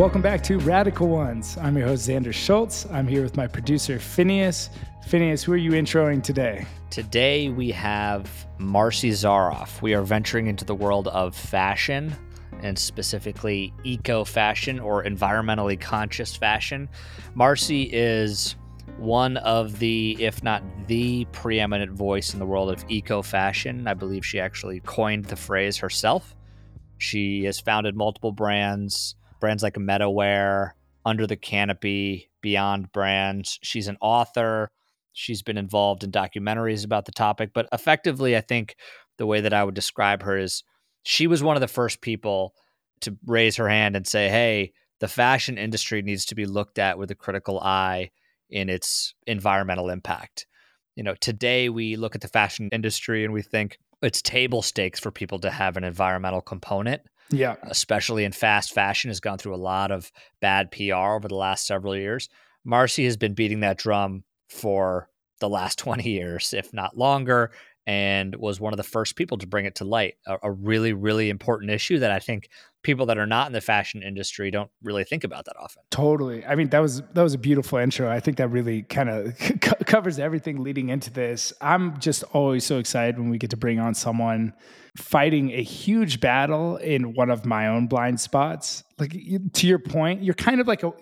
Welcome back to Radical Ones. I'm your host, Xander Schultz. I'm here with my producer, Phineas. Phineas, who are you introing today? Today we have Marci Zaroff. We are venturing into the world of fashion and specifically eco fashion or environmentally conscious fashion. Marci is one of the, if not the preeminent voice in the world of eco fashion. I believe she actually coined the phrase herself. She has founded multiple brands brands like MetaWear, Under the Canopy, Beyond Brands. She's an author. She's been involved in documentaries about the topic, but effectively, I think the way that I would describe her is she was one of the first people to raise her hand and say, Hey, the fashion industry needs to be looked at with a critical eye in its environmental impact. You know, today we look at the fashion industry and we think it's table stakes for people to have an environmental component. Yeah. Especially in fast fashion, has gone through a lot of bad PR over the last several years. Marcy has been beating that drum for the last 20 years, if not longer, and was one of the first people to bring it to light. A, a, really, really important issue that I think people that are not in the fashion industry don't really think about that often. Totally. I mean, that was that was a beautiful intro. I think that really kind of covers everything leading into this. I'm just always so excited when we get to bring on someone fighting a huge battle in one of my own blind spots. Like to your point, you're kind of like a,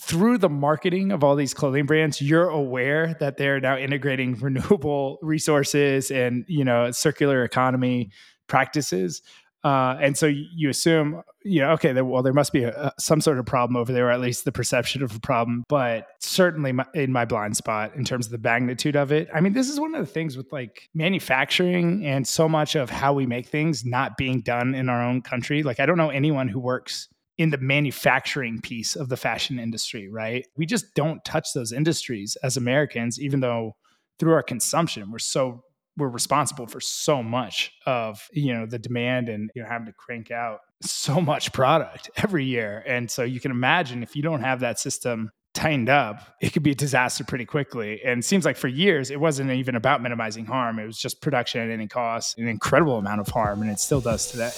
through the marketing of all these clothing brands, you're aware that they're now integrating renewable resources and you know circular economy practices. Uh, and so you assume, you know, okay, well, there must be a, some sort of problem over there, or at least the perception of a problem. But certainly my, in my blind spot in terms of the magnitude of it. I mean, this is one of the things with like manufacturing and so much of how we make things not being done in our own country. Like, I don't know anyone who works in the manufacturing piece of the fashion industry, right? We just don't touch those industries as Americans, even though through our consumption, we're so we're responsible for so much of you know the demand and you know having to crank out so much product every year. And so you can imagine if you don't have that system tightened up it could be a disaster pretty quickly. And seems like for years it wasn't even about minimizing harm. It was just production at any cost an incredible amount of harm and it still does today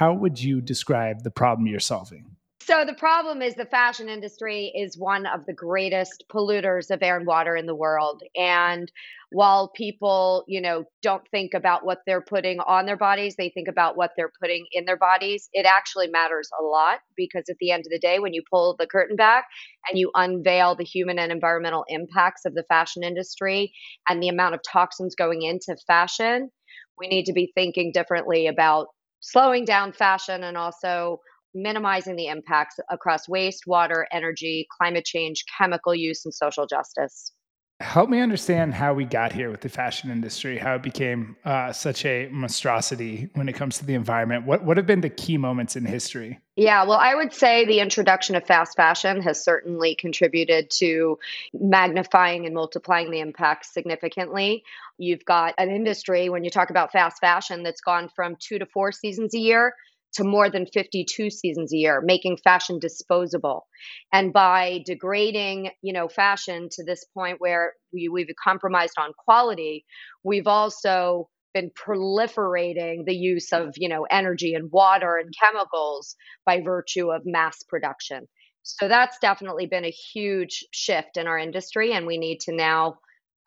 how would you describe the problem you're solving? So the problem is the fashion industry is one of the greatest polluters of air and water in the world. And while people, you know, don't think about what they're putting on their bodies, they think about what they're putting in their bodies. It actually matters a lot because at the end of the day, when you pull the curtain back and you unveil the human and environmental impacts of the fashion industry and the amount of toxins going into fashion, we need to be thinking differently about slowing down fashion and also minimizing the impacts across waste, water, energy, climate change, chemical use, and social justice. Help me understand how we got here with the fashion industry, how it became uh, such a monstrosity when it comes to the environment. What, what have been the key moments in history? Yeah, well, I would say the introduction of fast fashion has certainly contributed to magnifying and multiplying the impact significantly. You've got an industry, when you talk about fast fashion, that's gone from two to four seasons a year to more than 52 seasons a year, making fashion disposable. And by degrading, you know, fashion to this point where we, we've compromised on quality, we've also been proliferating the use of, you know, energy and water and chemicals by virtue of mass production. So that's definitely been a huge shift in our industry and we need to now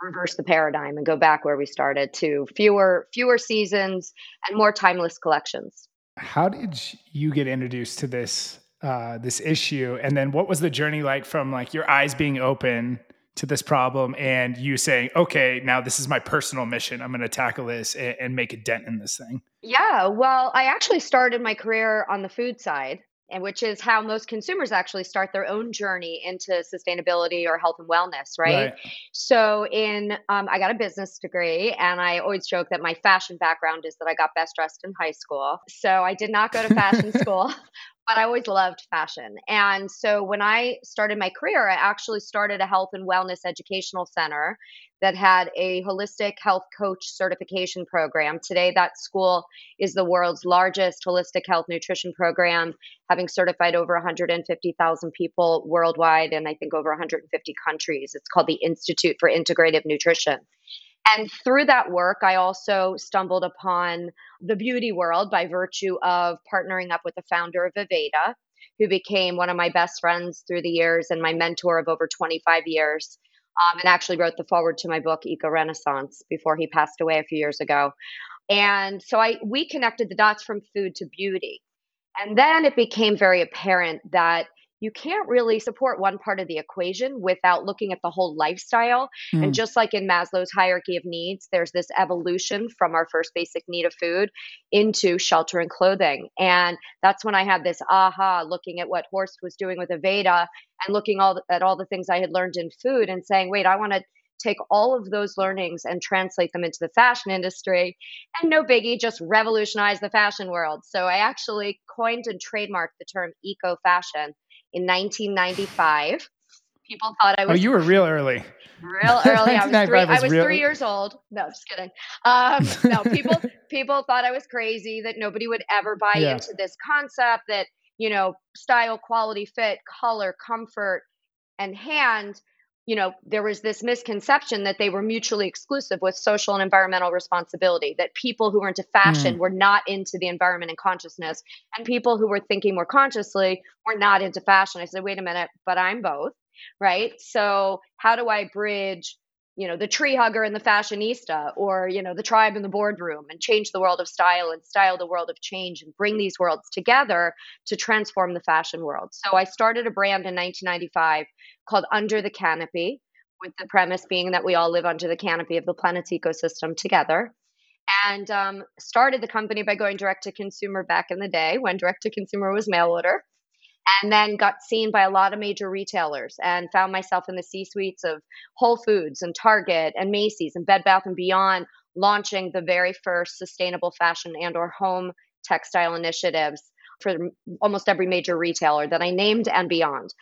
reverse the paradigm and go back where we started to fewer fewer seasons and more timeless collections. How did you get introduced to this uh, this issue, and then what was the journey like from like your eyes being open to this problem and you saying, "Okay, now this is my personal mission. I'm going to tackle this and, and make a dent in this thing." Yeah, well, I actually started my career on the food side and which is how most consumers actually start their own journey into sustainability or health and wellness, right? right. So, in um, I got a business degree, and I always joke that my fashion background is that I got best dressed in high school. So I did not go to fashion school, but I always loved fashion. And so when I started my career, I actually started a health and wellness educational center that had a holistic health coach certification program. Today, that school is the world's largest holistic health nutrition program, having certified over 150,000 people worldwide and I think over 150 countries. It's called the Institute for Integrative Nutrition. And through that work, I also stumbled upon the beauty world by virtue of partnering up with the founder of Aveda, who became one of my best friends through the years and my mentor of over 25 years um, and actually wrote the forward to my book ECOrenaissance before he passed away a few years ago. And so i we connected the dots from food to beauty. And then it became very apparent that you can't really support one part of the equation without looking at the whole lifestyle. Mm. And just like in Maslow's hierarchy of needs, there's this evolution from our first basic need of food into shelter and clothing. And that's when I had this aha looking at what Horst was doing with Aveda and looking all at all the things I had learned in food and saying, wait, I want to take all of those learnings and translate them into the fashion industry. And no biggie, just revolutionize the fashion world. So I actually coined and trademarked the term eco fashion in 1995. People thought I was. Oh, you were real early. Real early. I was three. Was I was three years old. No, just kidding. Um, no, people people thought I was crazy. That nobody would ever buy yeah. into this concept. That you know, style, quality, fit, color, comfort, and hand you know, there was this misconception that they were mutually exclusive with social and environmental responsibility, that people who were into fashion mm. were not into the environment and consciousness, and people who were thinking more consciously were not into fashion. I said, wait a minute, but I'm both, right? So, how do I bridge you know the tree hugger and the fashionista or you know the tribe in the boardroom and change the world of style and style the world of change and bring these worlds together to transform the fashion world. So i started a brand in 1995 called under the canopy with the premise being that we all live under the canopy of the planet's ecosystem together. And um, started the company by going direct to consumer back in the day when direct to consumer was mail order and then got seen by a lot of major retailers and found myself in the C suites of Whole Foods and Target and Macy's and Bed Bath and Beyond launching the very first sustainable fashion and or home textile initiatives for almost every major retailer that I named and beyond.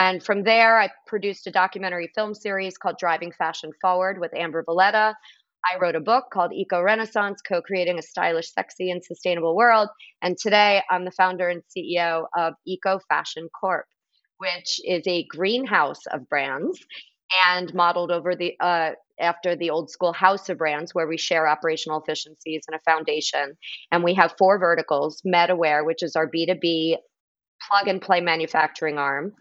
And from there, I produced a documentary film series called Driving Fashion Forward with Amber Valletta, I wrote a book called ECOrenaissance Co Creating a Stylish, Sexy, and Sustainable World. And today I'm the founder and CEO of Eco Fashion Corp, which is a greenhouse of brands and modeled over the uh, after the old school house of brands where we share operational efficiencies and a foundation and we have four verticals MetaWear which is our b2b plug and play manufacturing arm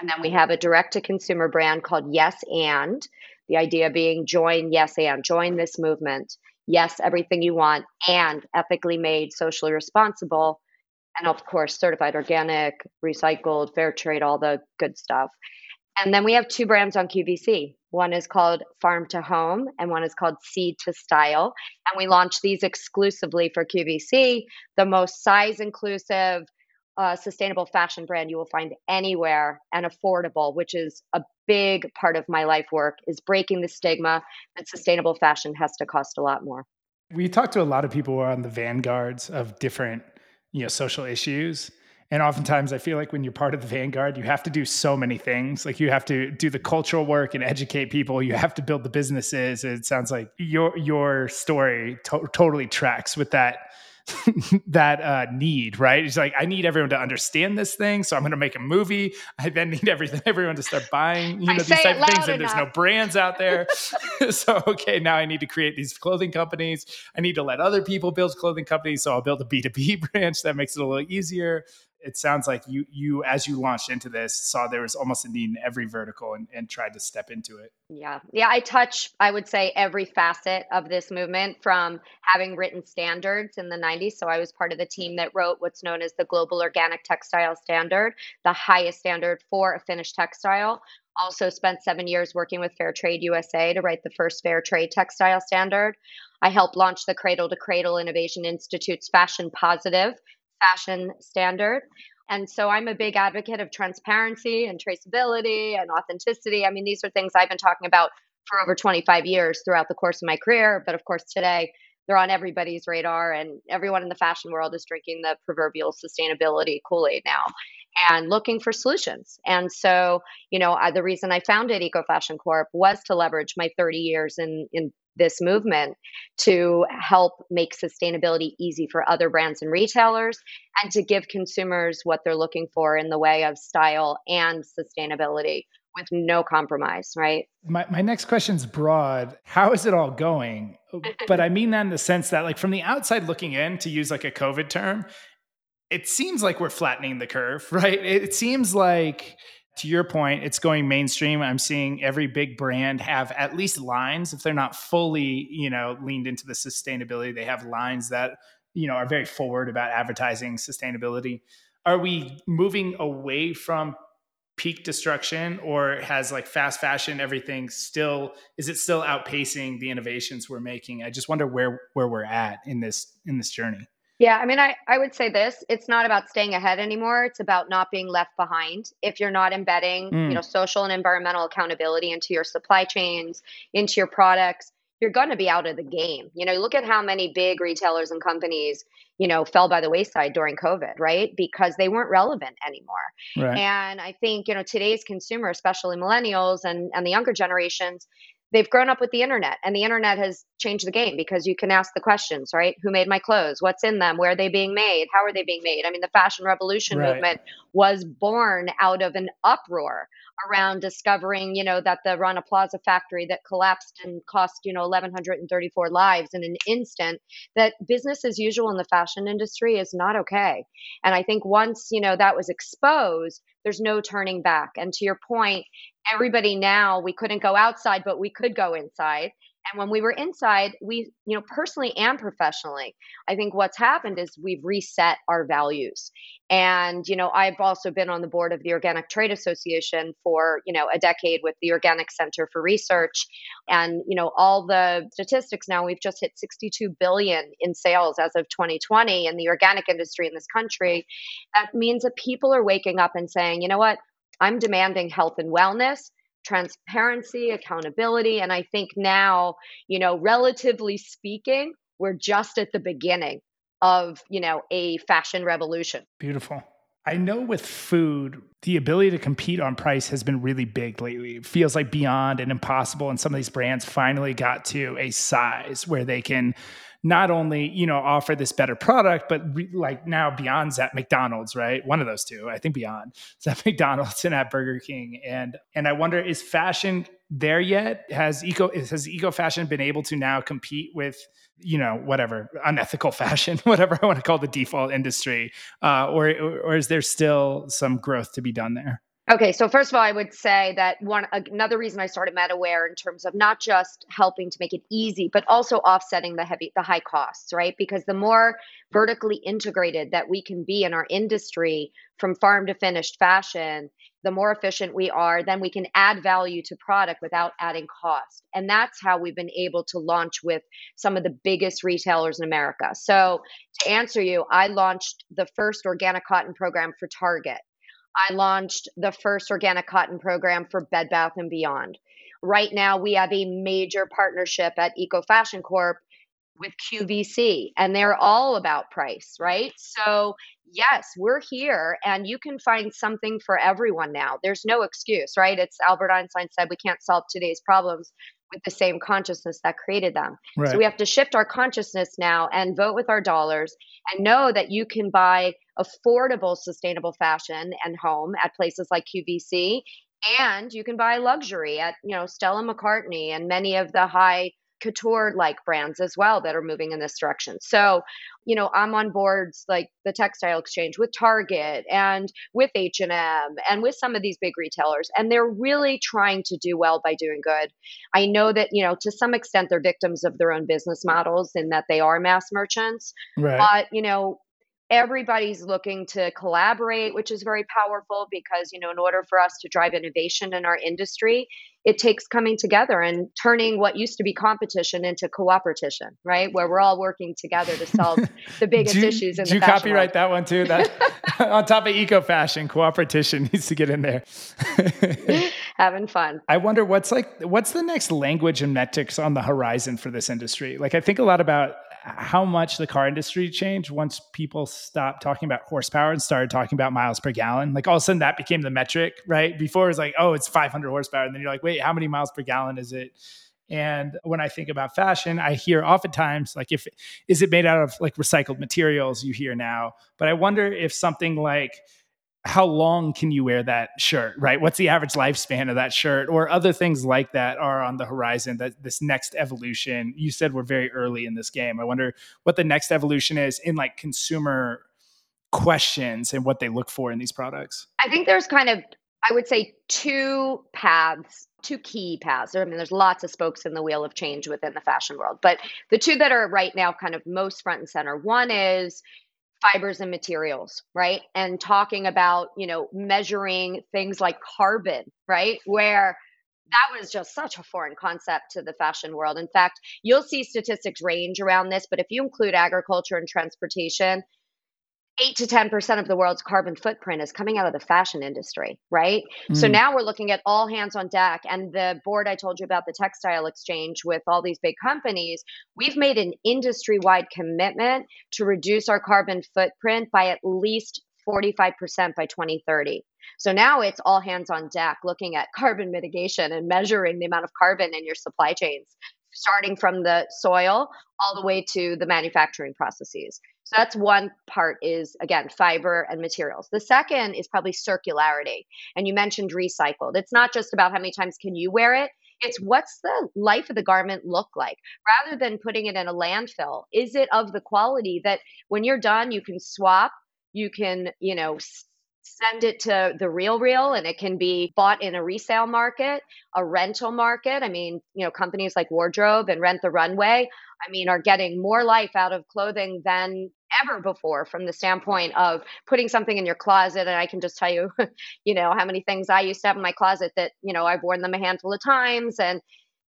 and then we have a direct to consumer brand called yes and the idea being join, yes, and join this movement. Yes, everything you want, and ethically made, socially responsible, and of course, certified organic, recycled, fair trade, all the good stuff. And then we have two brands on QVC. One is called Farm to Home, and one is called Seed to Style. And we launch these exclusively for QVC, the most size inclusive, uh, sustainable fashion brand you will find anywhere and affordable, which is a big part of my life work, is breaking the stigma that sustainable fashion has to cost a lot more. We talk to a lot of people who are on the vanguards of different, you know, social issues. And oftentimes I feel like when you're part of the vanguard, you have to do so many things. Like you have to do the cultural work and educate people. You have to build the businesses. It sounds like your your story to- totally tracks with that that uh, need, right? He's like I need everyone to understand this thing, so I'm going to make a movie. I then need everything, everyone to start buying, you know, these type of things, enough. and there's no brands out there. so okay, now I need to create these clothing companies. I need to let other people build clothing companies, so I'll build a B2B branch that makes it a little easier it sounds like you you as you launched into this saw there was almost a need in every vertical and, and tried to step into it. Yeah. Yeah i touch i would say every facet of this movement from having written standards in the 90s so i was part of the team that wrote what's known as the global organic textile standard the highest standard for a finished textile. Also spent seven years working with fair trade usa to write the first fair trade textile standard. I helped launch the Cradle to Cradle Innovation Institute's Fashion Positive fashion standard. And so I'm a big advocate of transparency and traceability and authenticity. I mean, these are things I've been talking about for over 25 years throughout the course of my career. But of course, today, they're on everybody's radar, and everyone in the fashion world is drinking the proverbial sustainability Kool Aid now and looking for solutions. And so, you know, I, the reason I founded Eco Fashion Corp was to leverage my 30 years in in this movement to help make sustainability easy for other brands and retailers and to give consumers what they're looking for in the way of style and sustainability with no compromise, right? My, my next question is broad. How is it all going? but I mean that in the sense that, like, from the outside looking in, to use like a COVID term, it seems like we're flattening the curve, right? It seems like, to your point, it's going mainstream. I'm seeing every big brand have at least lines. If they're not fully, you know, leaned into the sustainability, they have lines that, you know, are very forward about advertising sustainability. Are we moving away from peak destruction or has like fast fashion everything still is it still outpacing the innovations we're making i just wonder where where we're at in this in this journey yeah, I mean, I, I would say this it's not about staying ahead anymore. It's about not being left behind. If you're not embedding, mm. you know, social and environmental accountability into your supply chains, into your products, you're going to be out of the game. You know, look at how many big retailers and companies, you know, fell by the wayside during COVID, right? Because they weren't relevant anymore. Right. And I think, you know, today's consumer, especially millennials and, and the younger generations, they've grown up with the internet and the internet has changed the game because you can ask the questions right who made my clothes what's in them where are they being made how are they being made i mean the fashion revolution right. movement was born out of an uproar around discovering, you know, that the Rana Plaza factory that collapsed and cost, you know, 1,134 lives in an instant, that business as usual in the fashion industry is not okay. And I think once, you know, that was exposed, there's no turning back. And to your point, everybody now, we couldn't go outside, but we could go inside. And when we were inside, we, you know, personally and professionally, I think what's happened is we've reset our values. And, you know, I've also been on the board of the Organic Trade Association for, you know, a decade with the Organic Center for Research. And, you know, all the statistics now, we've just hit 62 billion in sales as of 2020 in the organic industry in this country. That means that people are waking up and saying, you know what? I'm demanding health and wellness transparency, accountability. And I think now, you know, relatively speaking, we're just at the beginning of, you know, a fashion revolution. Beautiful. I know with food, the ability to compete on price has been really big lately. It feels like beyond and impossible. And some of these brands finally got to a size where they can not only you know offer this better product but re- like now beyond's at mcdonald's right? One of those two i think beyond is at mcdonald's and at burger king. And and i wonder is fashion there yet? Has eco has eco fashion been able to now compete with you know whatever unethical fashion whatever i want to call the default industry? Uh, or or is there still some growth to be done there Okay, so first of all, I would say that one another reason I started MetaWear in terms of not just helping to make it easy, but also offsetting the heavy the high costs, right? Because the more vertically integrated that we can be in our industry from farm to finished fashion, the more efficient we are, then we can add value to product without adding cost. And that's how we've been able to launch with some of the biggest retailers in America. So, to answer you, I launched the first organic cotton program for Target. I launched the first organic cotton program for Bed Bath and Beyond. Right now, we have a major partnership at Eco Fashion Corp with QVC, and they're all about price, right? So, yes, we're here, and you can find something for everyone now. There's no excuse, right? It's Albert Einstein said we can't solve today's problems with the same consciousness that created them. Right. So we have to shift our consciousness now and vote with our dollars and know that you can buy affordable sustainable fashion and home at places like QVC and you can buy luxury at you know Stella McCartney and many of the high couture like brands as well that are moving in this direction. So, you know, I'm on boards like the Textile Exchange with Target and with H&M and with some of these big retailers and they're really trying to do well by doing good. I know that, you know, to some extent they're victims of their own business models in that they are mass merchants. Right. But, you know, everybody's looking to collaborate which is very powerful because you know in order for us to drive innovation in our industry it takes coming together and turning what used to be competition into cooperation right? Where we're all working together to solve the biggest you, issues in the do you copyright world. that one too? That on top of eco fashion cooperation needs to get in there. Having fun. I wonder what's like what's the next language and metrics on the horizon for this industry? Like i think a lot about how much the car industry changed once people stopped talking about horsepower and started talking about miles per gallon. Like all of a sudden that became the metric, right? Before it was like, oh, it's 500 horsepower. And then you're like, wait, how many miles per gallon is it? And when I think about fashion, I hear oftentimes like if is it made out of like recycled materials you hear now, but I wonder if something like how long can you wear that shirt, right? What's the average lifespan of that shirt or other things like that are on the horizon that this next evolution. You said we're very early in this game. I wonder what the next evolution is in like consumer questions and what they look for in these products. I think there's kind of I would say two paths two key paths. I mean, there's lots of spokes in the wheel of change within the fashion world, but the two that are right now kind of most front and center. One is fibers and materials, right? And talking about, you know, measuring things like carbon, right? Where that was just such a foreign concept to the fashion world. In fact, you'll see statistics range around this, but if you include agriculture and transportation, eight to 10% of the world's carbon footprint is coming out of the fashion industry, right? Mm. So now we're looking at all hands on deck. And the board I told you about, the textile exchange with all these big companies, we've made an industry wide commitment to reduce our carbon footprint by at least 45% by 2030. So now it's all hands on deck looking at carbon mitigation and measuring the amount of carbon in your supply chains starting from the soil all the way to the manufacturing processes. That's one part is again fiber and materials. The second is probably circularity. And you mentioned recycled. It's not just about how many times can you wear it, it's what's the life of the garment look like rather than putting it in a landfill. Is it of the quality that when you're done you can swap, you can, you know, send it to the RealReal and it can be bought in a resale market a rental market i mean you know companies like wardrobe and rent the runway i mean are getting more life out of clothing than ever before from the standpoint of putting something in your closet and i can just tell you you know how many things i used to have in my closet that you know i've worn them a handful of times and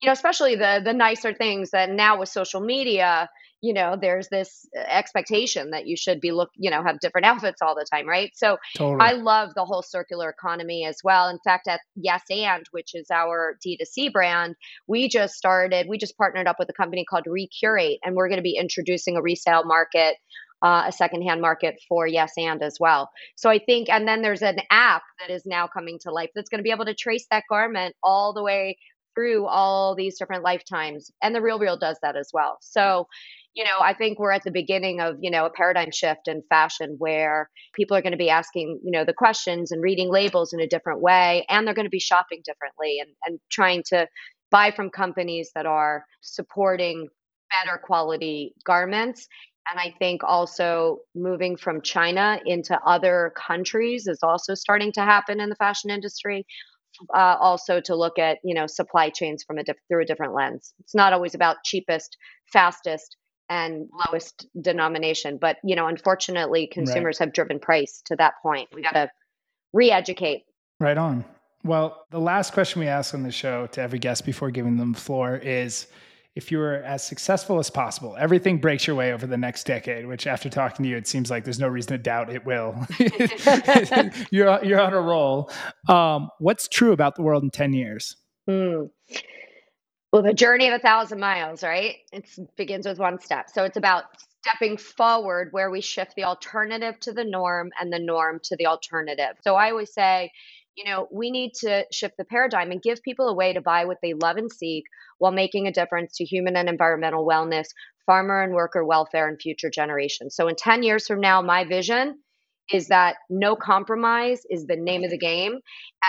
you know especially the the nicer things that now with social media you know there's this expectation that you should be look you know have different outfits all the time right so totally. i love the whole circular economy as well in fact at yes and which is our d2c brand we just started we just partnered up with a company called recurate and we're going to be introducing a resale market uh, a secondhand market for yes and as well so i think and then there's an app that is now coming to life that's going to be able to trace that garment all the way through all these different lifetimes and the RealReal does that as well so you know, I think we're at the beginning of, you know, a paradigm shift in fashion where people are going to be asking, you know, the questions and reading labels in a different way. And they're going to be shopping differently and, and trying to buy from companies that are supporting better quality garments. And I think also moving from China into other countries is also starting to happen in the fashion industry. Uh, also to look at you know supply chains from a diff- through a different lens. It's not always about cheapest, fastest, and lowest denomination. But you know, unfortunately, consumers right. have driven price to that point. We got to re-educate. Right on. Well, the last question we ask on the show to every guest before giving them the floor is if you were as successful as possible, everything breaks your way over the next decade, which after talking to you, it seems like there's no reason to doubt it will. you're, you're on a roll. Um, what's true about the world in 10 years? Hmm. Well, the journey of a thousand miles, right? It begins with one step. So it's about stepping forward where we shift the alternative to the norm and the norm to the alternative. So I always say, you know, we need to shift the paradigm and give people a way to buy what they love and seek while making a difference to human and environmental wellness, farmer and worker welfare, and future generations. So in 10 years from now, my vision is that no compromise is the name of the game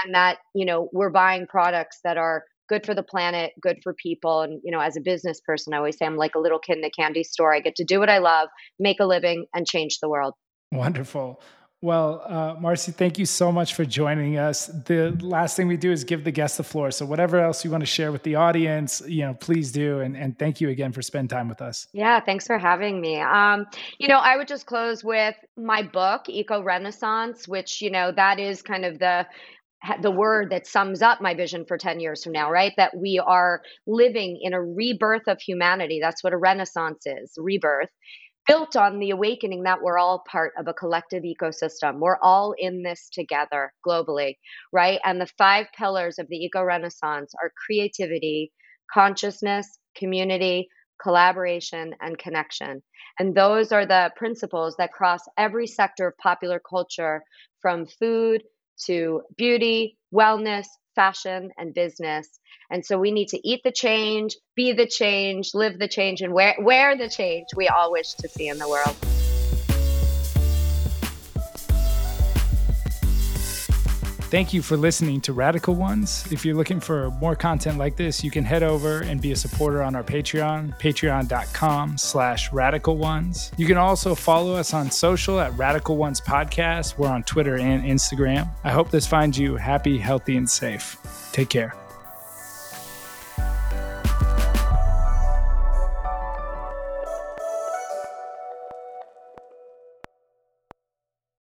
and that, you know, we're buying products that are good for the planet, good for people. And, you know, as a business person, I always say I'm like a little kid in a candy store. I get to do what I love, make a living, and change the world. Wonderful. Well, uh, Marci, thank you so much for joining us. The last thing we do is give the guests the floor. So, whatever else you want to share with the audience, you know, please do. And, and thank you again for spending time with us. Yeah, thanks for having me. Um, you know, I would just close with my book, ECOrenaissance, which you know that is kind of the the word that sums up my vision for 10 years from now, right? That we are living in a rebirth of humanity. That's what a renaissance is rebirth, built on the awakening that we're all part of a collective ecosystem. We're all in this together globally, right? And the five pillars of the eco renaissance are creativity, consciousness, community, collaboration, and connection. And those are the principles that cross every sector of popular culture from food to beauty, wellness, fashion, and business. And so we need to eat the change, be the change, live the change, and wear, wear the change we all wish to see in the world. Thank you for listening to Radical Ones. If you're looking for more content like this, you can head over and be a supporter on our Patreon, patreon.com slash radical ones. You can also follow us on social at Radical Ones Podcast. We're on Twitter and Instagram. I hope this finds you happy, healthy, and safe. Take care.